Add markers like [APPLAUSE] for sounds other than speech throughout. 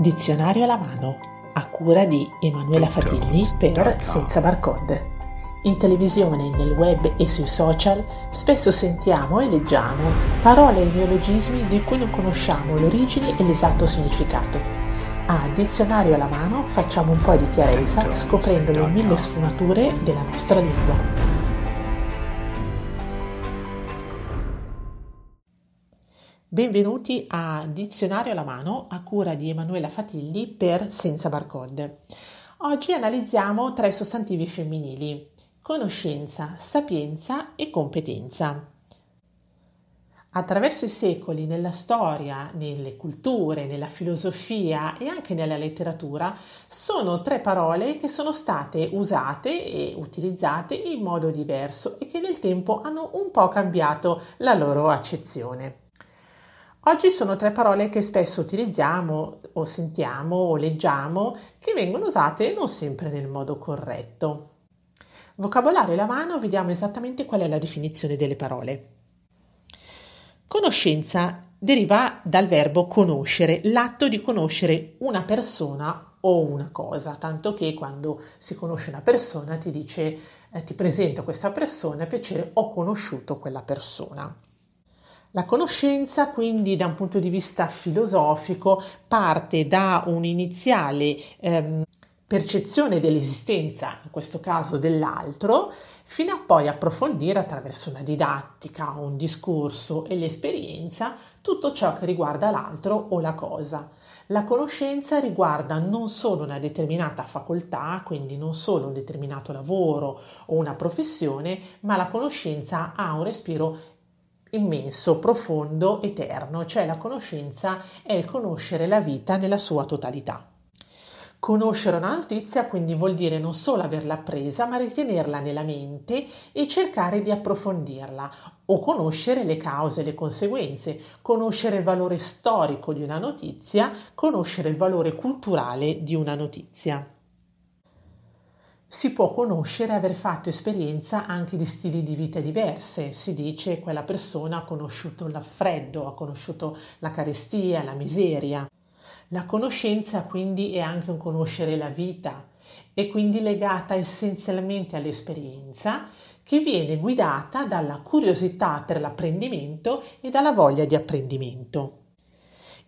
Dizionario alla mano, a cura di Emanuela Fatilli per Senza Barcode. In televisione, nel web e sui social spesso sentiamo e leggiamo parole e neologismi di cui non conosciamo l'origine e l'esatto significato. A Dizionario alla mano facciamo un po' di chiarezza scoprendo le mille sfumature della nostra lingua. Benvenuti a Dizionario alla mano a cura di Emanuela Fatilli per Senza Barcode. Oggi analizziamo tre sostantivi femminili: conoscenza, sapienza e competenza. Attraverso i secoli, nella storia, nelle culture, nella filosofia e anche nella letteratura, sono tre parole che sono state usate e utilizzate in modo diverso e che nel tempo hanno un po' cambiato la loro accezione. Oggi sono tre parole che spesso utilizziamo o sentiamo o leggiamo che vengono usate non sempre nel modo corretto. Vocabolario alla mano, vediamo esattamente qual è la definizione delle parole. Conoscenza deriva dal verbo conoscere, l'atto di conoscere una persona o una cosa, tanto che quando si conosce una persona ti dice eh, ti presento questa persona, piacere, ho conosciuto quella persona. La conoscenza, quindi, da un punto di vista filosofico, parte da un'iniziale ehm, percezione dell'esistenza, in questo caso dell'altro, fino a poi approfondire attraverso una didattica, un discorso e l'esperienza tutto ciò che riguarda l'altro o la cosa. La conoscenza riguarda non solo una determinata facoltà, quindi non solo un determinato lavoro o una professione, ma la conoscenza ha un respiro immenso, profondo, eterno, cioè la conoscenza è il conoscere la vita nella sua totalità. Conoscere una notizia quindi vuol dire non solo averla appresa, ma ritenerla nella mente e cercare di approfondirla o conoscere le cause e le conseguenze, conoscere il valore storico di una notizia, conoscere il valore culturale di una notizia si può conoscere aver fatto esperienza anche di stili di vita diverse. Si dice che quella persona ha conosciuto il freddo, ha conosciuto la carestia, la miseria. La conoscenza quindi è anche un conoscere la vita e quindi legata essenzialmente all'esperienza che viene guidata dalla curiosità per l'apprendimento e dalla voglia di apprendimento.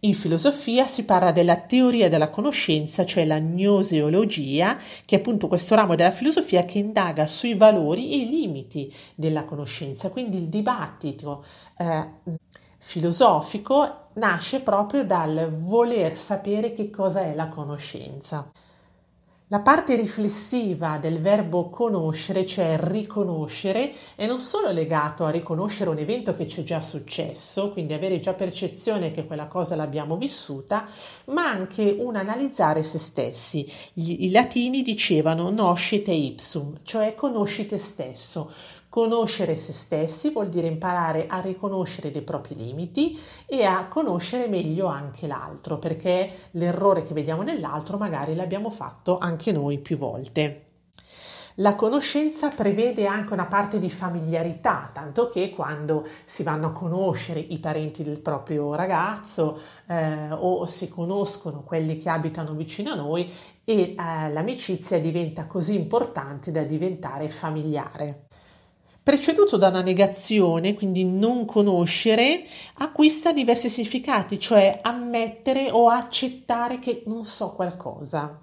In filosofia si parla della teoria della conoscenza, cioè la gnoseologia, che è appunto questo ramo della filosofia che indaga sui valori e i limiti della conoscenza. Quindi il dibattito eh, filosofico nasce proprio dal voler sapere che cosa è la conoscenza. La parte riflessiva del verbo conoscere, cioè riconoscere, è non solo legato a riconoscere un evento che ci è già successo, quindi avere già percezione che quella cosa l'abbiamo vissuta, ma anche un analizzare se stessi. I latini dicevano noscite ipsum, cioè conosci te stesso. Conoscere se stessi vuol dire imparare a riconoscere dei propri limiti e a conoscere meglio anche l'altro, perché l'errore che vediamo nell'altro magari l'abbiamo fatto anche noi più volte. La conoscenza prevede anche una parte di familiarità, tanto che quando si vanno a conoscere i parenti del proprio ragazzo eh, o si conoscono quelli che abitano vicino a noi e eh, l'amicizia diventa così importante da diventare familiare preceduto da una negazione, quindi non conoscere, acquista diversi significati, cioè ammettere o accettare che non so qualcosa.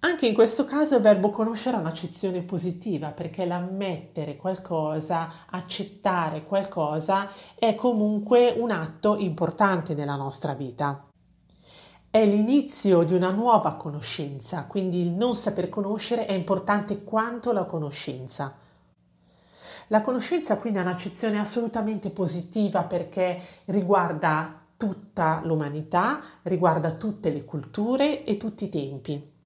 Anche in questo caso il verbo conoscere ha un'accezione positiva perché l'ammettere qualcosa, accettare qualcosa è comunque un atto importante nella nostra vita. È l'inizio di una nuova conoscenza, quindi il non saper conoscere è importante quanto la conoscenza. La conoscenza quindi ha un'accezione assolutamente positiva perché riguarda tutta l'umanità, riguarda tutte le culture e tutti i tempi.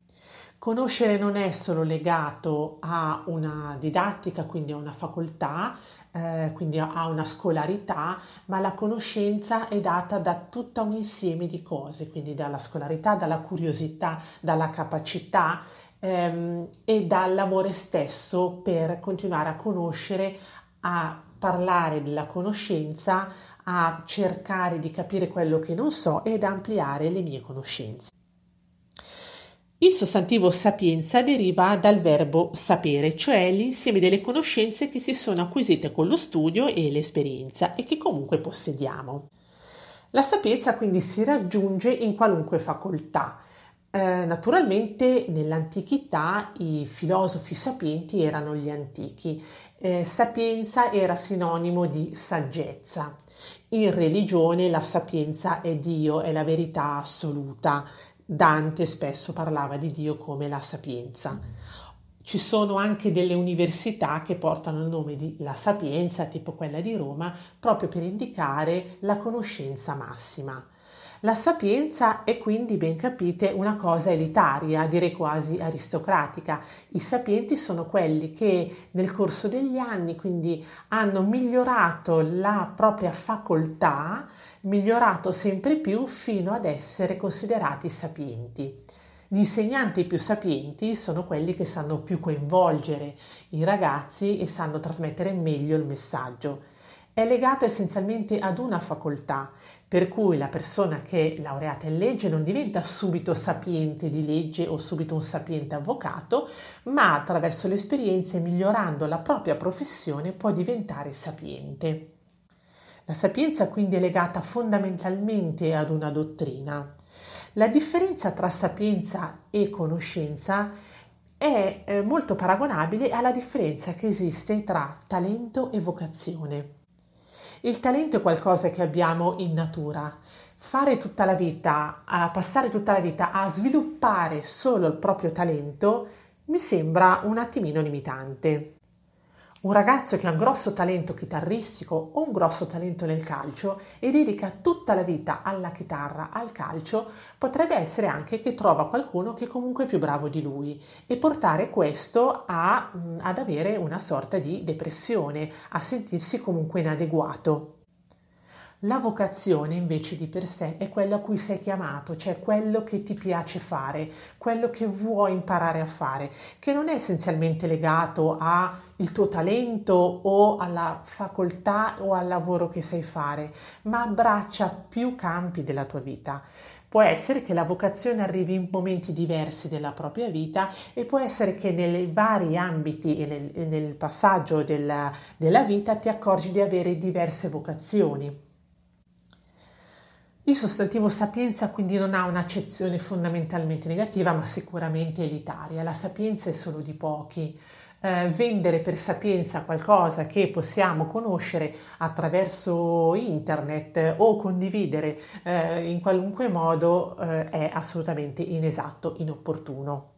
Conoscere non è solo legato a una didattica, quindi a una facoltà, eh, quindi a una scolarità, ma la conoscenza è data da tutto un insieme di cose, quindi dalla scolarità, dalla curiosità, dalla capacità ehm, e dall'amore stesso per continuare a conoscere, a parlare della conoscenza, a cercare di capire quello che non so ed ampliare le mie conoscenze. Il sostantivo sapienza deriva dal verbo sapere, cioè l'insieme delle conoscenze che si sono acquisite con lo studio e l'esperienza e che comunque possediamo. La sapienza quindi si raggiunge in qualunque facoltà. Eh, naturalmente nell'antichità i filosofi sapienti erano gli antichi. Eh, sapienza era sinonimo di saggezza. In religione la sapienza è Dio, è la verità assoluta. Dante spesso parlava di Dio come la sapienza. Ci sono anche delle università che portano il nome di La Sapienza, tipo quella di Roma, proprio per indicare la conoscenza massima. La sapienza è quindi, ben capite, una cosa elitaria, direi quasi aristocratica. I sapienti sono quelli che nel corso degli anni quindi hanno migliorato la propria facoltà, migliorato sempre più fino ad essere considerati sapienti. Gli insegnanti più sapienti sono quelli che sanno più coinvolgere i ragazzi e sanno trasmettere meglio il messaggio. È legato essenzialmente ad una facoltà, per cui la persona che è laureata in legge non diventa subito sapiente di legge o subito un sapiente avvocato, ma attraverso l'esperienza e migliorando la propria professione può diventare sapiente. La sapienza quindi è legata fondamentalmente ad una dottrina. La differenza tra sapienza e conoscenza è eh, molto paragonabile alla differenza che esiste tra talento e vocazione. Il talento è qualcosa che abbiamo in natura. Fare tutta la vita, passare tutta la vita a sviluppare solo il proprio talento mi sembra un attimino limitante. Un ragazzo che ha un grosso talento chitarristico o un grosso talento nel calcio e dedica tutta la vita alla chitarra, al calcio, potrebbe essere anche che trova qualcuno che comunque è più bravo di lui e portare questo a, ad avere una sorta di depressione, a sentirsi comunque inadeguato. La vocazione invece di per sé è quello a cui sei chiamato, cioè quello che ti piace fare, quello che vuoi imparare a fare, che non è essenzialmente legato al tuo talento o alla facoltà o al lavoro che sai fare, ma abbraccia più campi della tua vita. Può essere che la vocazione arrivi in momenti diversi della propria vita e può essere che nei vari ambiti e nel, nel passaggio della, della vita ti accorgi di avere diverse vocazioni. Il sostantivo sapienza quindi non ha un'accezione fondamentalmente negativa, ma sicuramente elitaria. La sapienza è solo di pochi. Eh, vendere per sapienza qualcosa che possiamo conoscere attraverso internet o condividere eh, in qualunque modo eh, è assolutamente inesatto, inopportuno.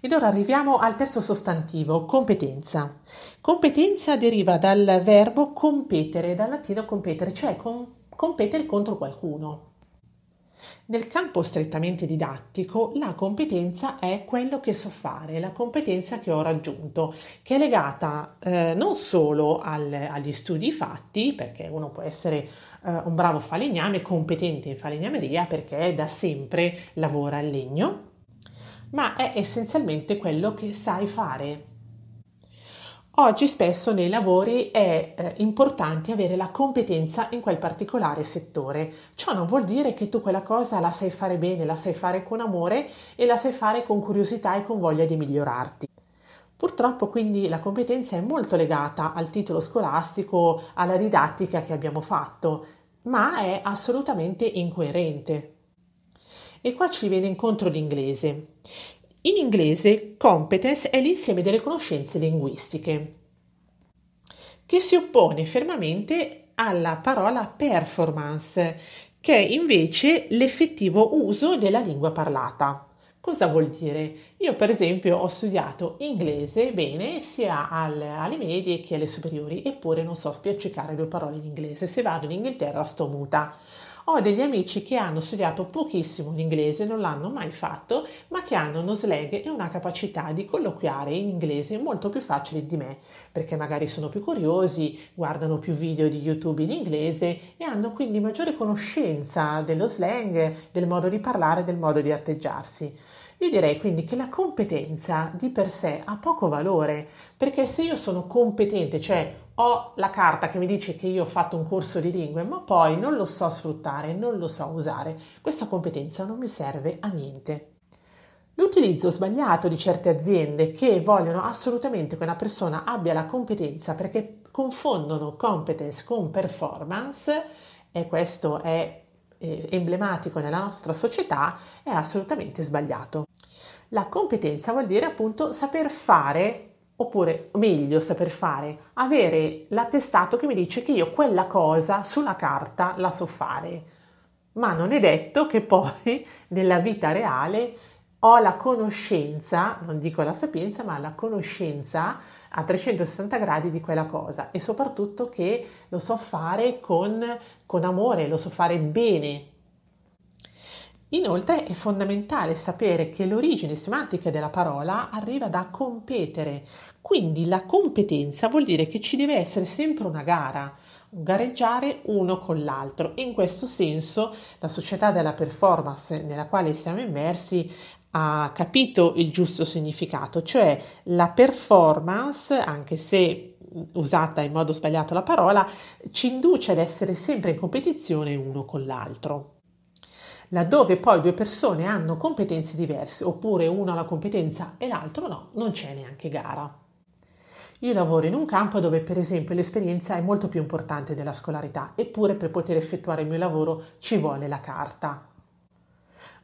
Ed ora arriviamo al terzo sostantivo, competenza. Competenza deriva dal verbo competere, dal latino competere, cioè con competere contro qualcuno. Nel campo strettamente didattico, la competenza è quello che so fare, la competenza che ho raggiunto, che è legata eh, non solo al, agli studi fatti, perché uno può essere eh, un bravo falegname, competente in falegnameria, perché da sempre lavora al legno, ma è essenzialmente quello che sai fare, Oggi spesso nei lavori è eh, importante avere la competenza in quel particolare settore. Ciò non vuol dire che tu quella cosa la sai fare bene, la sai fare con amore e la sai fare con curiosità e con voglia di migliorarti. Purtroppo quindi la competenza è molto legata al titolo scolastico, alla didattica che abbiamo fatto, ma è assolutamente incoerente. E qua ci viene incontro l'inglese. In inglese competence è l'insieme delle conoscenze linguistiche, che si oppone fermamente alla parola performance, che è invece l'effettivo uso della lingua parlata. Cosa vuol dire? Io per esempio ho studiato inglese bene sia alle, alle medie che alle superiori, eppure non so spiaccicare due parole in inglese. Se vado in Inghilterra sto muta. Ho degli amici che hanno studiato pochissimo l'inglese, non l'hanno mai fatto, ma che hanno uno slang e una capacità di colloquiare in inglese molto più facili di me, perché magari sono più curiosi, guardano più video di YouTube in inglese e hanno quindi maggiore conoscenza dello slang, del modo di parlare, del modo di atteggiarsi. Io direi quindi che la competenza di per sé ha poco valore, perché se io sono competente, cioè ho la carta che mi dice che io ho fatto un corso di lingue, ma poi non lo so sfruttare, non lo so usare. Questa competenza non mi serve a niente. L'utilizzo sbagliato di certe aziende che vogliono assolutamente che una persona abbia la competenza perché confondono competence con performance e questo è eh, emblematico nella nostra società è assolutamente sbagliato. La competenza vuol dire appunto saper fare oppure meglio saper fare, avere l'attestato che mi dice che io quella cosa sulla carta la so fare, ma non è detto che poi [LAUGHS] nella vita reale ho la conoscenza, non dico la sapienza, ma la conoscenza a 360 gradi di quella cosa e soprattutto che lo so fare con, con amore, lo so fare bene. Inoltre è fondamentale sapere che l'origine semantica della parola arriva da competere, quindi la competenza vuol dire che ci deve essere sempre una gara, un gareggiare uno con l'altro in questo senso la società della performance nella quale siamo immersi ha capito il giusto significato, cioè la performance, anche se usata in modo sbagliato la parola, ci induce ad essere sempre in competizione uno con l'altro. Laddove poi due persone hanno competenze diverse, oppure uno ha la competenza e l'altro no, non c'è neanche gara. Io lavoro in un campo dove per esempio l'esperienza è molto più importante della scolarità, eppure per poter effettuare il mio lavoro ci vuole la carta.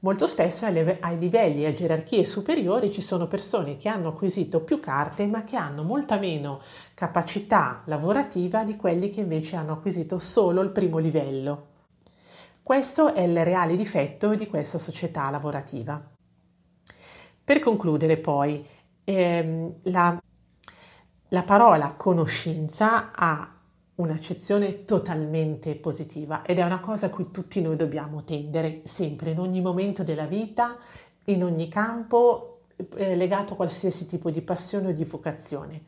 Molto spesso ai livelli e a gerarchie superiori ci sono persone che hanno acquisito più carte ma che hanno molta meno capacità lavorativa di quelli che invece hanno acquisito solo il primo livello. Questo è il reale difetto di questa società lavorativa. Per concludere poi, ehm, la, la parola conoscenza ha un'accezione totalmente positiva ed è una cosa a cui tutti noi dobbiamo tendere sempre, in ogni momento della vita, in ogni campo eh, legato a qualsiasi tipo di passione o di vocazione.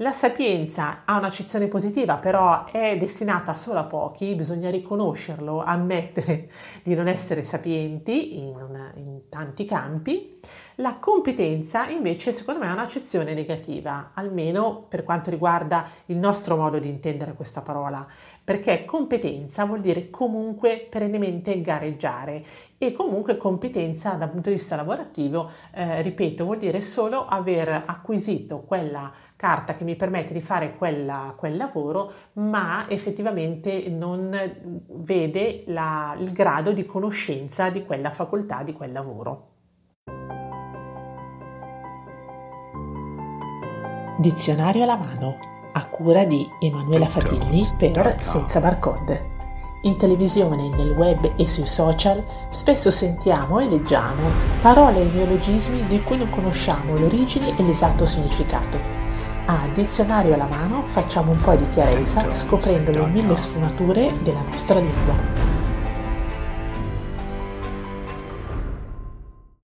La sapienza ha un'accezione positiva, però è destinata solo a pochi, bisogna riconoscerlo, ammettere di non essere sapienti in, una, in tanti campi. La competenza invece secondo me ha un'accezione negativa, almeno per quanto riguarda il nostro modo di intendere questa parola, perché competenza vuol dire comunque perennemente gareggiare e comunque competenza dal punto di vista lavorativo, eh, ripeto, vuol dire solo aver acquisito quella carta che mi permette di fare quella, quel lavoro, ma effettivamente non vede la, il grado di conoscenza di quella facoltà, di quel lavoro. Dizionario alla mano, cura di Emanuela Fatilli per Senza Barcode. In televisione, nel web e sui social spesso sentiamo e leggiamo parole e neologismi di cui non conosciamo l'origine e l'esatto significato a dizionario alla mano facciamo un po' di chiarezza scoprendo le mille sfumature della nostra lingua.